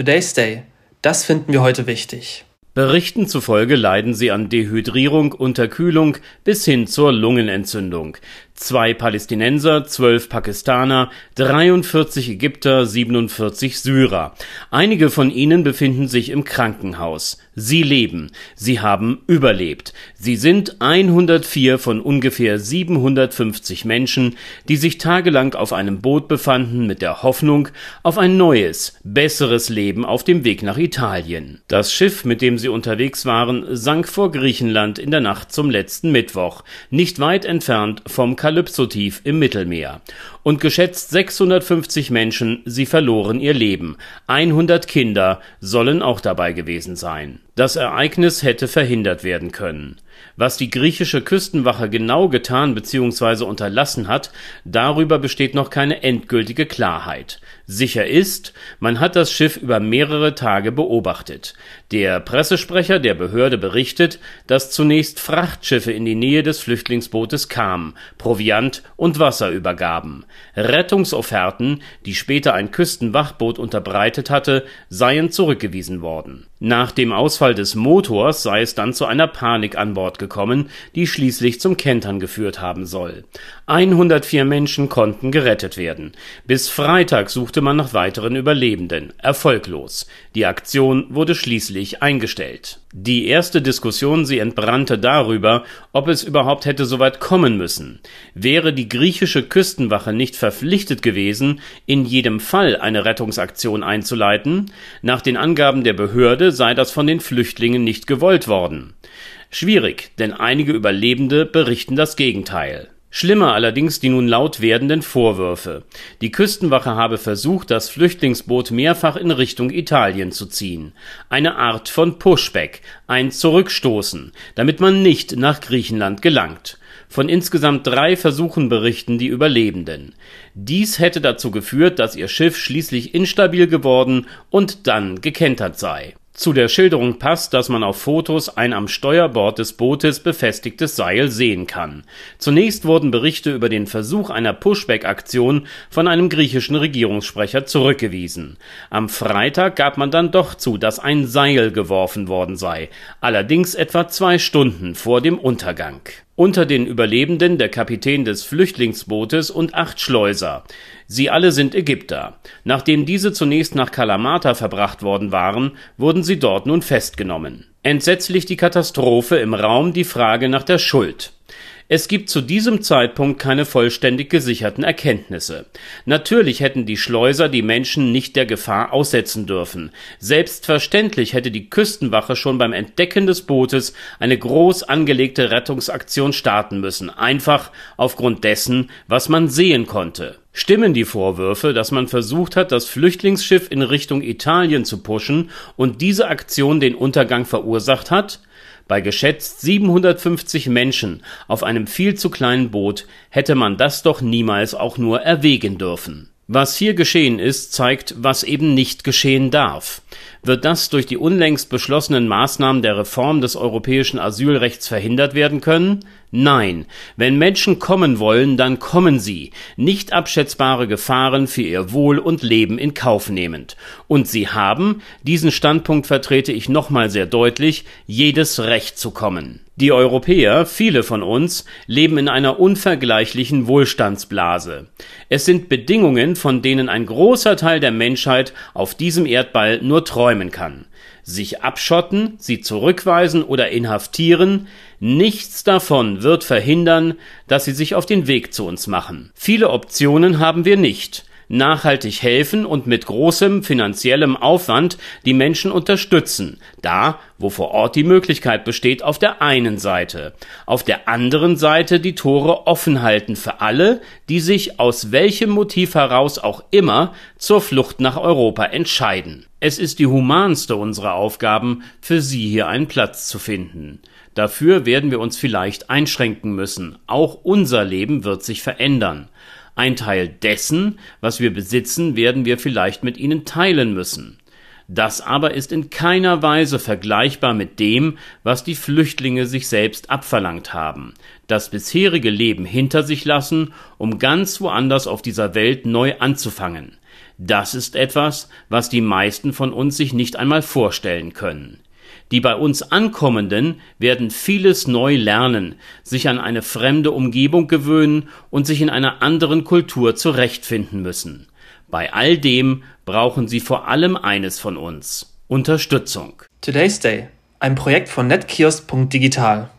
Today's Day. Das finden wir heute wichtig. Berichten zufolge leiden sie an Dehydrierung, Unterkühlung bis hin zur Lungenentzündung. Zwei Palästinenser, zwölf Pakistaner, 43 Ägypter, 47 Syrer. Einige von ihnen befinden sich im Krankenhaus. Sie leben. Sie haben überlebt. Sie sind 104 von ungefähr 750 Menschen, die sich tagelang auf einem Boot befanden mit der Hoffnung auf ein neues, besseres Leben auf dem Weg nach Italien. Das Schiff, mit dem sie unterwegs waren, sank vor Griechenland in der Nacht zum letzten Mittwoch, nicht weit entfernt vom Kalypso-Tief im Mittelmeer. Und geschätzt 650 Menschen, sie verloren ihr Leben. 100 Kinder sollen auch dabei gewesen sein. Das Ereignis hätte verhindert werden können. Was die griechische Küstenwache genau getan bzw. unterlassen hat, darüber besteht noch keine endgültige Klarheit. Sicher ist, man hat das Schiff über mehrere Tage beobachtet. Der Pressesprecher der Behörde berichtet, dass zunächst Frachtschiffe in die Nähe des Flüchtlingsbootes kamen, Proviant und Wasser. Rettungsofferten, die später ein Küstenwachboot unterbreitet hatte, seien zurückgewiesen worden. Nach dem Ausfall des Motors sei es dann zu einer Panik an Bord gekommen, die schließlich zum Kentern geführt haben soll. 104 Menschen konnten gerettet werden. Bis Freitag suchte man nach weiteren Überlebenden. Erfolglos. Die Aktion wurde schließlich eingestellt. Die erste Diskussion, sie entbrannte darüber, ob es überhaupt hätte so weit kommen müssen. Wäre die griechische Küstenwache nicht verpflichtet gewesen, in jedem Fall eine Rettungsaktion einzuleiten? Nach den Angaben der Behörde sei das von den Flüchtlingen nicht gewollt worden. Schwierig, denn einige Überlebende berichten das Gegenteil. Schlimmer allerdings die nun laut werdenden Vorwürfe. Die Küstenwache habe versucht, das Flüchtlingsboot mehrfach in Richtung Italien zu ziehen. Eine Art von Pushback, ein Zurückstoßen, damit man nicht nach Griechenland gelangt. Von insgesamt drei Versuchen berichten die Überlebenden. Dies hätte dazu geführt, dass ihr Schiff schließlich instabil geworden und dann gekentert sei. Zu der Schilderung passt, dass man auf Fotos ein am Steuerbord des Bootes befestigtes Seil sehen kann. Zunächst wurden Berichte über den Versuch einer Pushback-Aktion von einem griechischen Regierungssprecher zurückgewiesen. Am Freitag gab man dann doch zu, dass ein Seil geworfen worden sei, allerdings etwa zwei Stunden vor dem Untergang. Unter den Überlebenden der Kapitän des Flüchtlingsbootes und acht Schleuser. Sie alle sind Ägypter. Nachdem diese zunächst nach Kalamata verbracht worden waren, wurden sie dort nun festgenommen. Entsetzlich die Katastrophe im Raum die Frage nach der Schuld. Es gibt zu diesem Zeitpunkt keine vollständig gesicherten Erkenntnisse. Natürlich hätten die Schleuser die Menschen nicht der Gefahr aussetzen dürfen. Selbstverständlich hätte die Küstenwache schon beim Entdecken des Bootes eine groß angelegte Rettungsaktion starten müssen, einfach aufgrund dessen, was man sehen konnte. Stimmen die Vorwürfe, dass man versucht hat, das Flüchtlingsschiff in Richtung Italien zu pushen und diese Aktion den Untergang verursacht hat? Bei geschätzt 750 Menschen auf einem viel zu kleinen Boot hätte man das doch niemals auch nur erwägen dürfen. Was hier geschehen ist, zeigt, was eben nicht geschehen darf. Wird das durch die unlängst beschlossenen Maßnahmen der Reform des europäischen Asylrechts verhindert werden können? Nein. Wenn Menschen kommen wollen, dann kommen sie, nicht abschätzbare Gefahren für ihr Wohl und Leben in Kauf nehmend. Und sie haben, diesen Standpunkt vertrete ich nochmal sehr deutlich, jedes Recht zu kommen. Die Europäer, viele von uns, leben in einer unvergleichlichen Wohlstandsblase. Es sind Bedingungen, von denen ein großer Teil der Menschheit auf diesem Erdball nur träumen kann. Sich abschotten, sie zurückweisen oder inhaftieren, nichts davon wird verhindern, dass sie sich auf den Weg zu uns machen. Viele Optionen haben wir nicht nachhaltig helfen und mit großem finanziellem Aufwand die Menschen unterstützen, da, wo vor Ort die Möglichkeit besteht, auf der einen Seite, auf der anderen Seite die Tore offen halten für alle, die sich aus welchem Motiv heraus auch immer zur Flucht nach Europa entscheiden. Es ist die humanste unserer Aufgaben, für sie hier einen Platz zu finden. Dafür werden wir uns vielleicht einschränken müssen. Auch unser Leben wird sich verändern. Ein Teil dessen, was wir besitzen, werden wir vielleicht mit ihnen teilen müssen. Das aber ist in keiner Weise vergleichbar mit dem, was die Flüchtlinge sich selbst abverlangt haben, das bisherige Leben hinter sich lassen, um ganz woanders auf dieser Welt neu anzufangen. Das ist etwas, was die meisten von uns sich nicht einmal vorstellen können. Die bei uns Ankommenden werden vieles neu lernen, sich an eine fremde Umgebung gewöhnen und sich in einer anderen Kultur zurechtfinden müssen. Bei all dem brauchen sie vor allem eines von uns Unterstützung. Today's Day, ein Projekt von netkiosk.digital.